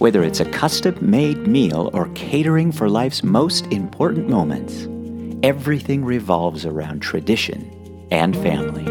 Whether it's a custom made meal or catering for life's most important moments, everything revolves around tradition and family.